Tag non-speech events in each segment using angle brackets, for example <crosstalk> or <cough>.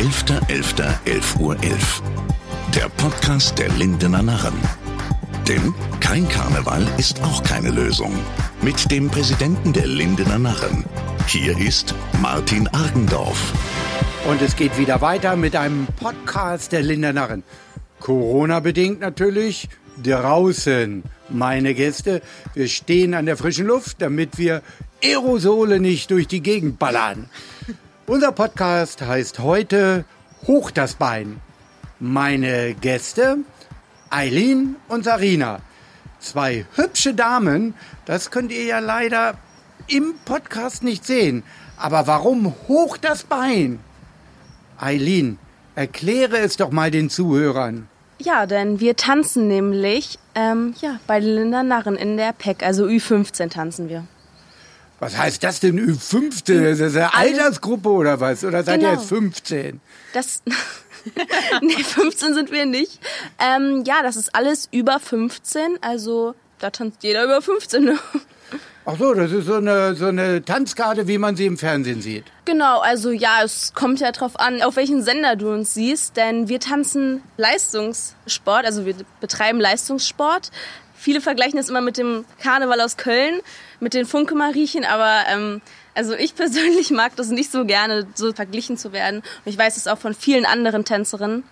11.11.11 Uhr. 11. Der Podcast der Lindener Narren. Denn kein Karneval ist auch keine Lösung. Mit dem Präsidenten der Lindener Narren. Hier ist Martin Argendorf. Und es geht wieder weiter mit einem Podcast der Lindener Narren. Corona-bedingt natürlich draußen. Meine Gäste, wir stehen an der frischen Luft, damit wir Aerosole nicht durch die Gegend ballern. Unser Podcast heißt heute Hoch das Bein. Meine Gäste Eileen und Sarina. Zwei hübsche Damen, das könnt ihr ja leider im Podcast nicht sehen. Aber warum hoch das Bein? Eileen, erkläre es doch mal den Zuhörern. Ja, denn wir tanzen nämlich ähm, ja, bei Linda Narren in der PEC, also Ü15 tanzen wir. Was heißt das denn Ü15? Das ist eine Altersgruppe oder was? Oder seid Genau. ihr jetzt 15? Das. <laughs> nee, 15 sind wir nicht. Ähm, ja, das ist alles über 15, also da tanzt jeder über 15. Ne? Ach so, das ist so eine, so eine Tanzkarte, wie man sie im Fernsehen sieht. Genau, also ja, es kommt ja drauf an, auf welchen Sender du uns siehst, denn wir tanzen Leistungssport, also wir betreiben Leistungssport. Viele vergleichen das immer mit dem Karneval aus Köln, mit den Funke-Mariechen, aber ähm, also ich <laughs> persönlich mag das nicht so gerne, so verglichen zu werden. Und ich weiß es auch von vielen anderen Tänzerinnen,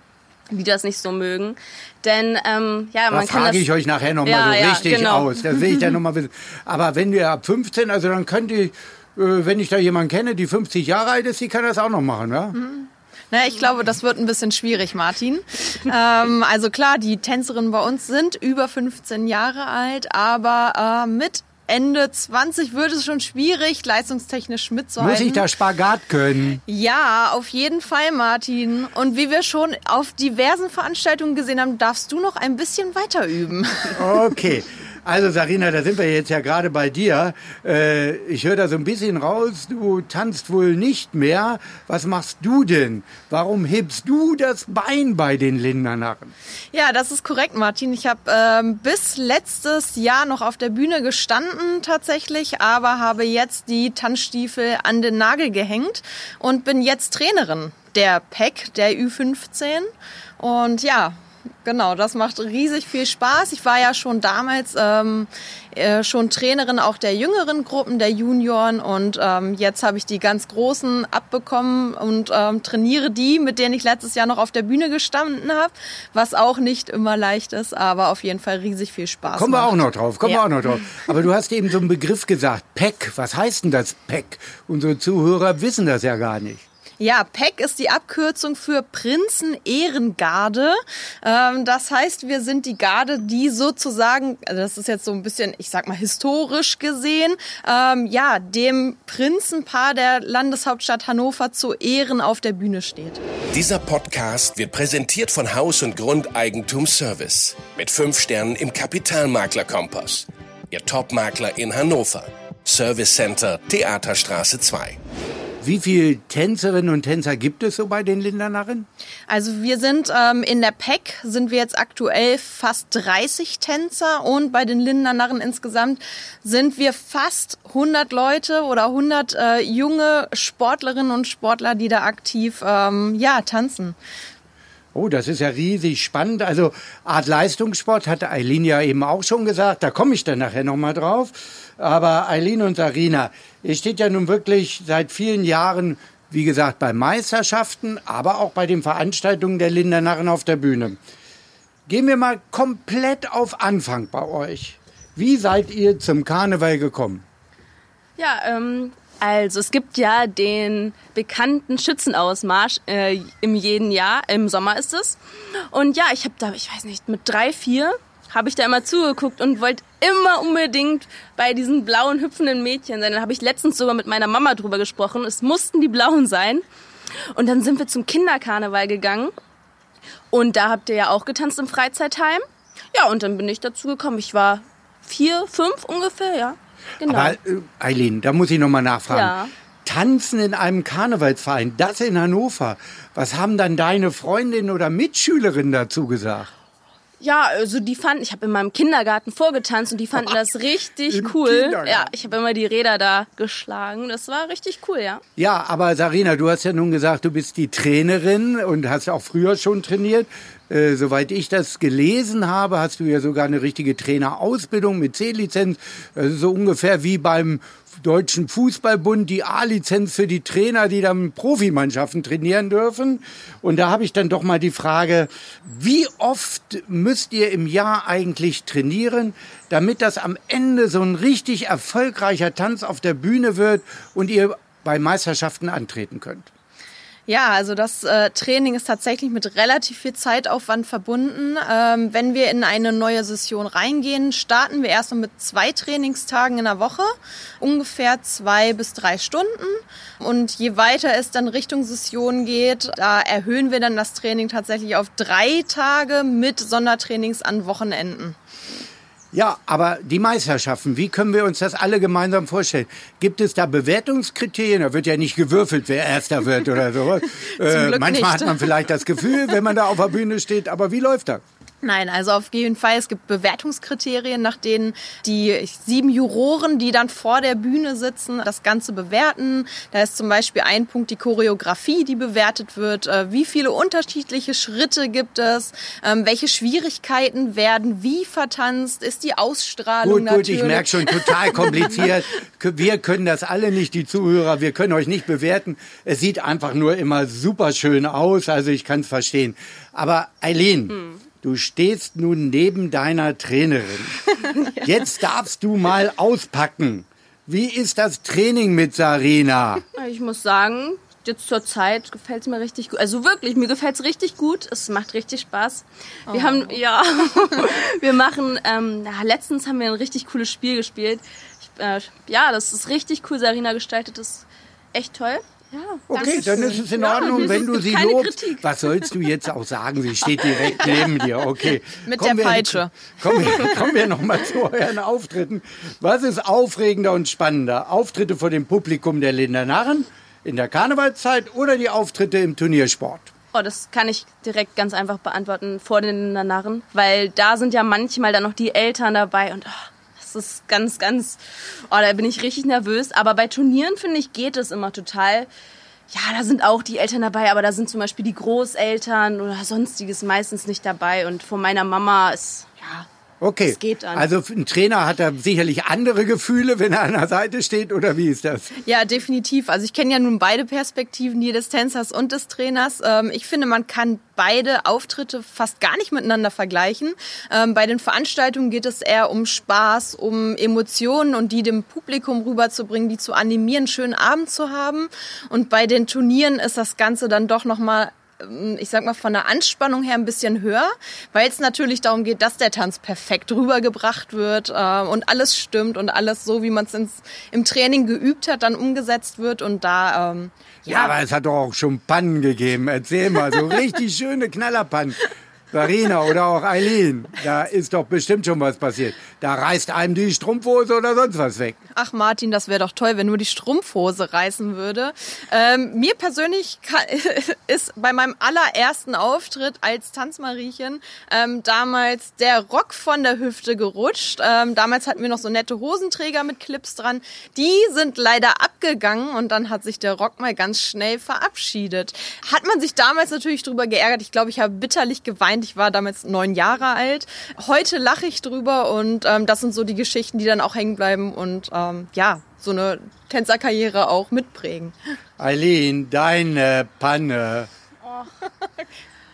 die das nicht so mögen. Denn ähm, ja, Da man kann das... frage ich euch nachher nochmal Ja, so ja, richtig genau. aus. Das will ich dann nochmal wissen. Aber wenn wir ab 15, also dann könnt ihr, äh, wenn ich da jemanden kenne, die 50 Jahre alt ist, die kann das auch noch machen, ja? Na, ich glaube, das wird ein bisschen schwierig, Martin. ähm, also klar, die Tänzerinnen bei uns sind über 15 Jahre alt, aber äh, mit Ende 20 wird es schon schwierig, leistungstechnisch mitzuhalten. Muss ich da Spagat können? Ja, auf jeden Fall, Martin. Und wie wir schon auf diversen Veranstaltungen gesehen haben, darfst du noch ein bisschen weiter üben. Okay. Also Sarina, da sind wir jetzt ja gerade bei dir. Äh, ich höre da so ein bisschen raus, du tanzt wohl nicht mehr. Was machst du denn? Warum hebst du das Bein bei den Lindernarren? Ja, das ist korrekt, Martin. Ich habe ähm, bis letztes Jahr noch auf der Bühne gestanden tatsächlich, aber habe jetzt die Tanzstiefel an den Nagel gehängt und bin jetzt Trainerin der PEC, der Ü15. Und ja, genau, das macht riesig viel Spaß. Ich war ja schon damals ähm, äh, schon Trainerin auch der jüngeren Gruppen, der Junioren und ähm, jetzt habe ich die ganz großen abbekommen und ähm, trainiere die, mit denen ich letztes Jahr noch auf der Bühne gestanden habe, was auch nicht immer leicht ist, aber auf jeden Fall riesig viel Spaß Kommen wir macht. auch noch drauf, kommen wir Ja. auch noch drauf. Aber du hast eben so einen Begriff gesagt, PEC. Was heißt denn das PEC? Unsere Zuhörer wissen das ja gar nicht. Ja, PEC ist die Abkürzung für Prinzen-Ehrengarde. Ähm, das heißt, wir sind die Garde, die sozusagen, also das ist jetzt so ein bisschen, ich sag mal, historisch gesehen, ähm, ja, dem Prinzenpaar der Landeshauptstadt Hannover zu Ehren auf der Bühne steht. Dieser Podcast wird präsentiert von Haus- und Grundeigentumsservice mit fünf Sternen im Kapitalmakler-Kompass. Ihr Topmakler in Hannover. Service Center Theaterstraße 2. Wie viele Tänzerinnen und Tänzer gibt es so bei den Lindernarren? Also wir sind ähm, in der PEC sind wir jetzt aktuell fast 30 Tänzer und bei den Lindernarren insgesamt sind wir fast 100 Leute oder 100 äh, junge Sportlerinnen und Sportler, die da aktiv ähm, ja tanzen. Oh, das ist ja riesig spannend. Also Art Leistungssport hatte Eileen ja eben auch schon gesagt. Da komme ich dann nachher nochmal drauf. Aber Eileen und Sarina, ihr steht ja nun wirklich seit vielen Jahren, wie gesagt, bei Meisterschaften, aber auch bei den Veranstaltungen der Lindernarren auf der Bühne. Gehen wir mal komplett auf Anfang bei euch. Wie seid ihr zum Karneval gekommen? Ja, ähm, also es gibt ja den bekannten Schützenausmarsch äh, im jeden Jahr, im Sommer ist es. Und ja, ich habe da, ich weiß nicht, mit drei, vier habe ich da immer zugeguckt und wollte immer unbedingt bei diesen blauen hüpfenden Mädchen sein. Dann habe ich letztens sogar mit meiner Mama drüber gesprochen. Es mussten die blauen sein. Und dann sind wir zum Kinderkarneval gegangen. Und da habt ihr ja auch getanzt im Freizeitheim. Ja, und dann bin ich dazu gekommen. Ich war vier, fünf ungefähr, ja. Genau. Aber äh, Eileen, da muss ich nochmal nachfragen. Ja. Tanzen in einem Karnevalsverein, das in Hannover. Was haben dann deine Freundinnen oder Mitschülerinnen dazu gesagt? Ja, also die fanden, ich habe in meinem Kindergarten vorgetanzt und die fanden das <laughs> richtig Im cool. Ja, ich habe immer die Räder da geschlagen. Das war richtig cool, ja. Ja, aber Sarina, du hast ja nun gesagt, du bist die Trainerin und hast auch früher schon trainiert. Äh, soweit ich das gelesen habe, hast du ja sogar eine richtige Trainerausbildung mit C-Lizenz. Ist so ungefähr wie beim Deutschen Fußballbund die A-Lizenz für die Trainer, die dann Profimannschaften trainieren dürfen. Und da habe ich dann doch mal die Frage, wie oft müsst ihr im Jahr eigentlich trainieren, damit das am Ende so ein richtig erfolgreicher Tanz auf der Bühne wird und ihr bei Meisterschaften antreten könnt? Ja, also das äh, Training ist tatsächlich mit relativ viel Zeitaufwand verbunden. Ähm, wenn wir in eine neue Session reingehen, starten wir erstmal mit zwei Trainingstagen in der Woche, ungefähr zwei bis drei Stunden. Und je weiter es dann Richtung Session geht, da erhöhen wir dann das Training tatsächlich auf drei Tage mit Sondertrainings an Wochenenden. Ja, aber die Meisterschaften, wie können wir uns das alle gemeinsam vorstellen? Gibt es da Bewertungskriterien? Da wird ja nicht gewürfelt, wer Erster wird oder sowas. <laughs> äh, manchmal nicht. hat man vielleicht das Gefühl, wenn man da auf der Bühne steht, aber wie läuft das? Nein, also auf jeden Fall. Es gibt Bewertungskriterien, nach denen die sieben Juroren, die dann vor der Bühne sitzen, das Ganze bewerten. Da ist zum Beispiel ein Punkt die Choreografie, die bewertet wird. Äh, Wie viele unterschiedliche Schritte gibt es? Ähm, Welche Schwierigkeiten werden wie vertanzt? Ist die Ausstrahlung Gut, gut, natürlich? ich merke schon, total kompliziert. <laughs> Wir können das alle nicht, die Zuhörer, wir können euch nicht bewerten. Es sieht einfach nur immer super schön aus, also ich kann es verstehen. Aber Eileen, du stehst nun neben deiner Trainerin. <laughs> Jetzt darfst du mal auspacken. Wie ist das Training mit Sarina? Ich muss sagen, jetzt zur Zeit gefällt es mir richtig gut. Also wirklich, mir gefällt es richtig gut. Es macht richtig Spaß. Wir haben, ja, <laughs> wir machen, ähm, ja, letztens haben wir ein richtig cooles Spiel gespielt. Ich, äh, ja, das ist richtig cool. Sarina gestaltet das echt toll. Ja, Okay, dann ist es in Ja, Ordnung, es wenn du sie lobst. Kritik. Was sollst du jetzt auch sagen? Sie steht direkt neben dir. Okay. <laughs> Mit Kommen der wir- Peitsche. Kommen wir, kommen wir noch mal zu euren Auftritten. Was ist aufregender und spannender? Auftritte vor dem Publikum der Linder Narren in der Karnevalszeit oder die Auftritte im Turniersport? Oh, das kann ich direkt ganz einfach beantworten vor den Narren, weil da sind ja manchmal dann noch die Eltern dabei und oh, das ist ganz, ganz, oh, da bin ich richtig nervös. Aber bei Turnieren, finde ich, geht es immer total. Ja, da sind auch die Eltern dabei, aber da sind zum Beispiel die Großeltern oder sonstiges meistens nicht dabei. Und von meiner Mama ist, ja, Okay. Es geht an. Also ein Trainer hat da sicherlich andere Gefühle, wenn er an der Seite steht, oder wie ist das? Ja, definitiv. Also ich kenne ja nun beide Perspektiven, die des Tänzers und des Trainers. Ähm, ich finde, man kann beide Auftritte fast gar nicht miteinander vergleichen. Ähm, bei den Veranstaltungen geht es eher um Spaß, um Emotionen und die dem Publikum rüberzubringen, die zu animieren, einen schönen Abend zu haben. Und bei den Turnieren ist das Ganze dann doch nochmal ich sag mal, von der Anspannung her ein bisschen höher, weil es natürlich darum geht, dass der Tanz perfekt rübergebracht wird äh, und alles stimmt und alles so, wie man es im Training geübt hat, dann umgesetzt wird und da ähm, Ja, aber es hat doch auch schon Pannen gegeben. Erzähl mal, so <laughs> richtig schöne Knallerpannen. Sarina oder auch Eileen, da ist doch bestimmt schon was passiert. Da reißt einem die Strumpfhose oder sonst was weg. Ach Martin, das wäre doch toll, wenn nur die Strumpfhose reißen würde. Ähm, mir persönlich <laughs> ist bei meinem allerersten Auftritt als Tanzmariechen ähm, damals der Rock von der Hüfte gerutscht. Ähm, damals hatten wir noch so nette Hosenträger mit Clips dran. Die sind leider abgegangen und dann hat sich der Rock mal ganz schnell verabschiedet. Hat man sich damals natürlich drüber geärgert. Ich glaube, ich habe bitterlich geweint. Ich war damals neun Jahre alt. Heute lache ich drüber und ähm, das sind so die Geschichten, die dann auch hängen bleiben und ähm, ja, so eine Tänzerkarriere auch mitprägen. Eileen, deine Panne.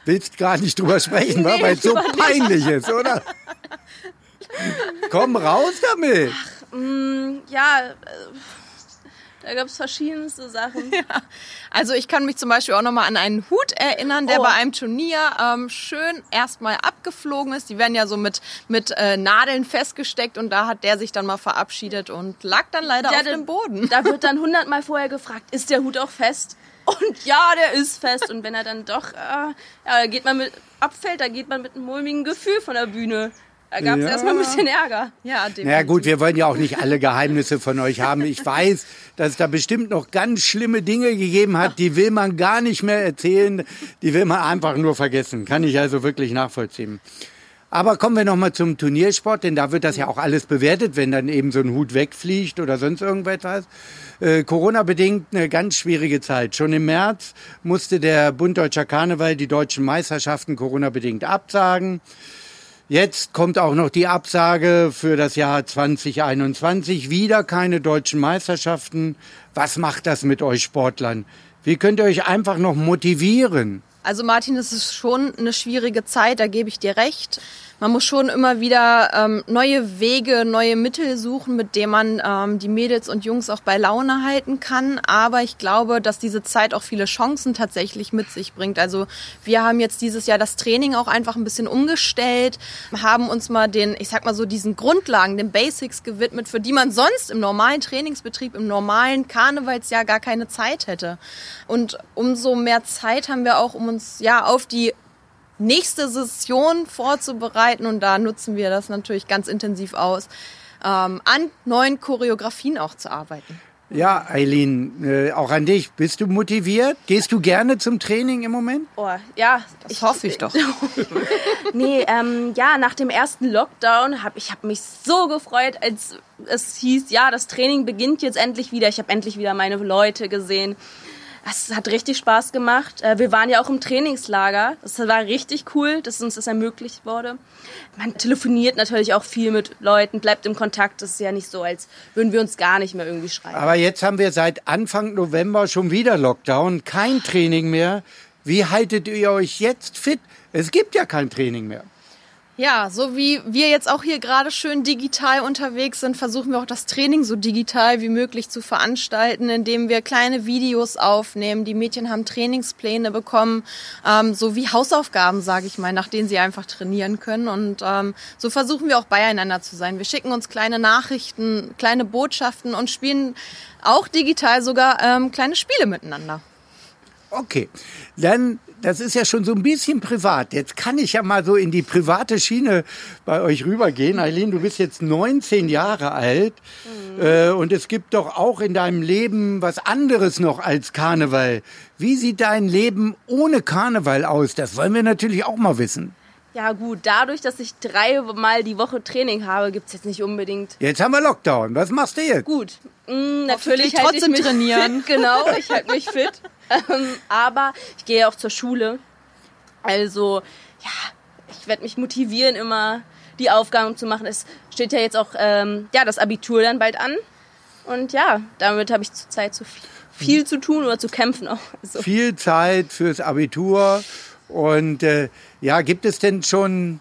Willst gar nicht drüber sprechen, wa? weil es so peinlich ist, oder? Komm raus damit. ja, äh, da gab es verschiedenste Sachen. <laughs> Also ich kann mich zum Beispiel auch nochmal an einen Hut erinnern, der Oh. bei einem Turnier ähm, schön erstmal abgeflogen ist. Die werden ja so mit, mit äh, Nadeln festgesteckt und da hat der sich dann mal verabschiedet und lag dann leider Ja, auf der- dem Boden. Da wird dann <laughs> hundertmal vorher gefragt, ist der Hut auch fest? Und ja, der ist fest. Und wenn er dann doch, äh, ja, da geht man mit, abfällt, da geht man mit einem mulmigen Gefühl von der Bühne. Da gab es Ja. erstmal ein bisschen Ärger. Ja, definitiv. Na ja, gut, wir wollen ja auch nicht alle Geheimnisse von euch haben. Ich weiß, dass es da bestimmt noch ganz schlimme Dinge gegeben hat, die will man gar nicht mehr erzählen. Die will man einfach nur vergessen. Kann ich also wirklich nachvollziehen. Aber kommen wir nochmal zum Turniersport, denn da wird das ja auch alles bewertet, wenn dann eben so ein Hut wegfliegt oder sonst irgendetwas. Äh, Corona-bedingt eine ganz schwierige Zeit. Schon im März musste der Bund Deutscher Karneval die deutschen Meisterschaften Corona-bedingt absagen. Jetzt kommt auch noch die Absage für das Jahr 2021. Wieder keine deutschen Meisterschaften. Was macht das mit euch Sportlern? Wie könnt ihr euch einfach noch motivieren? Also Martin, es ist schon eine schwierige Zeit, da gebe ich dir recht man muss schon immer wieder ähm, neue Wege, neue Mittel suchen, mit denen man ähm, die Mädels und Jungs auch bei Laune halten kann. Aber ich glaube, dass diese Zeit auch viele Chancen tatsächlich mit sich bringt. Also wir haben jetzt dieses Jahr das Training auch einfach ein bisschen umgestellt, haben uns mal den, ich sag mal so, diesen Grundlagen, den Basics gewidmet, für die man sonst im normalen Trainingsbetrieb, im normalen Karnevalsjahr gar keine Zeit hätte. Und umso mehr Zeit haben wir auch, um uns ja auf die nächste Session vorzubereiten. Und da nutzen wir das natürlich ganz intensiv aus, ähm, an neuen Choreografien auch zu arbeiten. Ja, Eileen, äh, auch an dich. Bist du motiviert? Gehst du gerne zum Training im Moment? Oh, ja. Das ich, hoffe ich doch. <laughs> nee, ähm, ja, nach dem ersten Lockdown habe ich hab mich so gefreut, als es hieß, ja, das Training beginnt jetzt endlich wieder. Ich habe endlich wieder meine Leute gesehen. Es hat richtig Spaß gemacht. Äh, wir waren ja auch im Trainingslager. Das war richtig cool, dass uns das ermöglicht wurde. Man telefoniert natürlich auch viel mit Leuten, bleibt im Kontakt. Das ist ja nicht so, als würden wir uns gar nicht mehr irgendwie schreiben. Aber jetzt haben wir seit Anfang November schon wieder Lockdown, kein Training mehr. Wie haltet ihr euch jetzt fit? Es gibt ja kein Training mehr. Ja, so wie wir jetzt auch hier gerade schön digital unterwegs sind, versuchen wir auch das Training so digital wie möglich zu veranstalten, indem wir kleine Videos aufnehmen. Die Mädchen haben Trainingspläne bekommen, ähm, so wie Hausaufgaben, sage ich mal, nach denen sie einfach trainieren können. Und ähm, so versuchen wir auch beieinander zu sein. Wir schicken uns kleine Nachrichten, kleine Botschaften und spielen auch digital sogar ähm, kleine Spiele miteinander. Okay, dann das ist ja schon so ein bisschen privat. Jetzt kann ich ja mal so in die private Schiene bei euch rübergehen. Eileen, du bist jetzt 19 Jahre alt mhm. äh, und es gibt doch auch in deinem Leben was anderes noch als Karneval. Wie sieht dein Leben ohne Karneval aus? Das wollen wir natürlich auch mal wissen. Ja gut, dadurch, dass ich dreimal die Woche Training habe, gibt es jetzt nicht unbedingt. Jetzt haben wir Lockdown. Was machst du jetzt? Gut, mh, natürlich halte ich mich trainieren. Fit, <laughs> genau, ich halte mich <laughs> fit. Ähm, aber ich gehe auch zur Schule. Also, ja, ich werde mich motivieren, immer die Aufgaben zu machen. Es steht ja jetzt auch ähm, ja, das Abitur dann bald an. Und ja, damit habe ich zurzeit so viel, viel zu tun oder zu kämpfen auch. <laughs> Also. Viel Zeit fürs Abitur. Und äh, ja, gibt es denn schon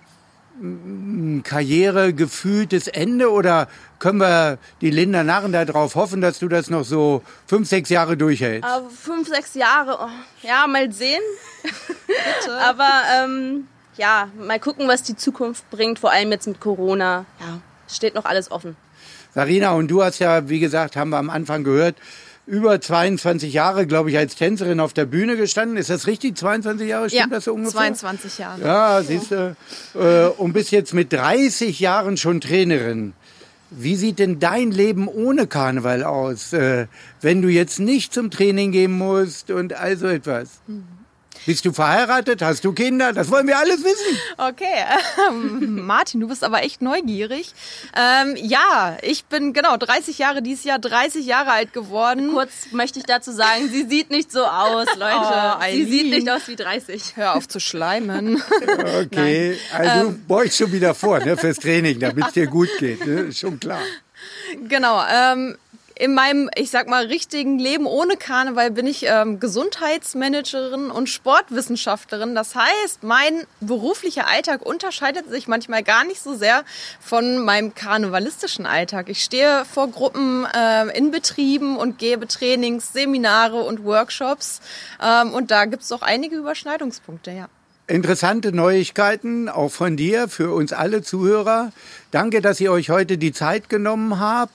ein karrieregefühltes Ende oder können wir die Linda Narren darauf hoffen, dass du das noch so fünf, sechs Jahre durchhältst? Aber fünf, sechs Jahre, oh, ja, mal sehen. Bitte. <laughs> Aber ähm, ja, mal gucken, was die Zukunft bringt, vor allem jetzt mit Corona. Ja, steht noch alles offen. Sarina, und du hast ja, wie gesagt, haben wir am Anfang gehört, über 22 Jahre, glaube ich, als Tänzerin auf der Bühne gestanden. Ist das richtig? 22 Jahre? Stimmt ja, das so ungefähr? 22 Jahre. Ja, siehst du. Äh, und bis jetzt mit 30 Jahren schon Trainerin. Wie sieht denn dein Leben ohne Karneval aus, äh, wenn du jetzt nicht zum Training gehen musst und all so etwas? Mhm. Bist du verheiratet? Hast du Kinder? Das wollen wir alles wissen. Okay, ähm, <laughs> Martin, du bist aber echt neugierig. Ähm, ja, ich bin genau 30 Jahre dieses Jahr 30 Jahre alt geworden. Kurz möchte ich dazu sagen, sie sieht nicht so aus, <laughs> Leute. Oh, sie sieht nicht aus wie 30. Hör auf zu schleimen. <laughs> Okay, Nein. also ähm, du beugst schon wieder vor ne, fürs Training, damit es dir gut geht. Ne? Schon klar. Genau. Ähm, in meinem, ich sag mal, richtigen Leben ohne Karneval bin ich ähm, Gesundheitsmanagerin und Sportwissenschaftlerin. Das heißt, mein beruflicher Alltag unterscheidet sich manchmal gar nicht so sehr von meinem karnevalistischen Alltag. Ich stehe vor Gruppen äh, in Betrieben und gebe Trainings, Seminare und Workshops. Ähm, und da gibt es auch einige Überschneidungspunkte, ja. Interessante Neuigkeiten, auch von dir, für uns alle Zuhörer. Danke, dass ihr euch heute die Zeit genommen habt.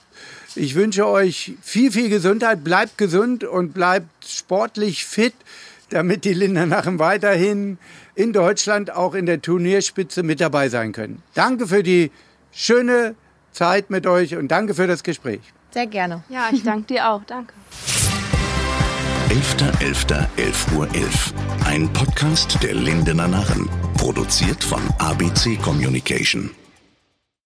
Ich wünsche euch viel, viel Gesundheit. Bleibt gesund und bleibt sportlich fit, damit die Lindernachen weiterhin in Deutschland auch in der Turnierspitze mit dabei sein können. Danke für die schöne Zeit mit euch und danke für das Gespräch. Sehr gerne. Ja, ich danke dir auch. Danke. 11.11.11 Uhr. 11. Ein Podcast der Lindener Narren. Produziert von ABC Communication.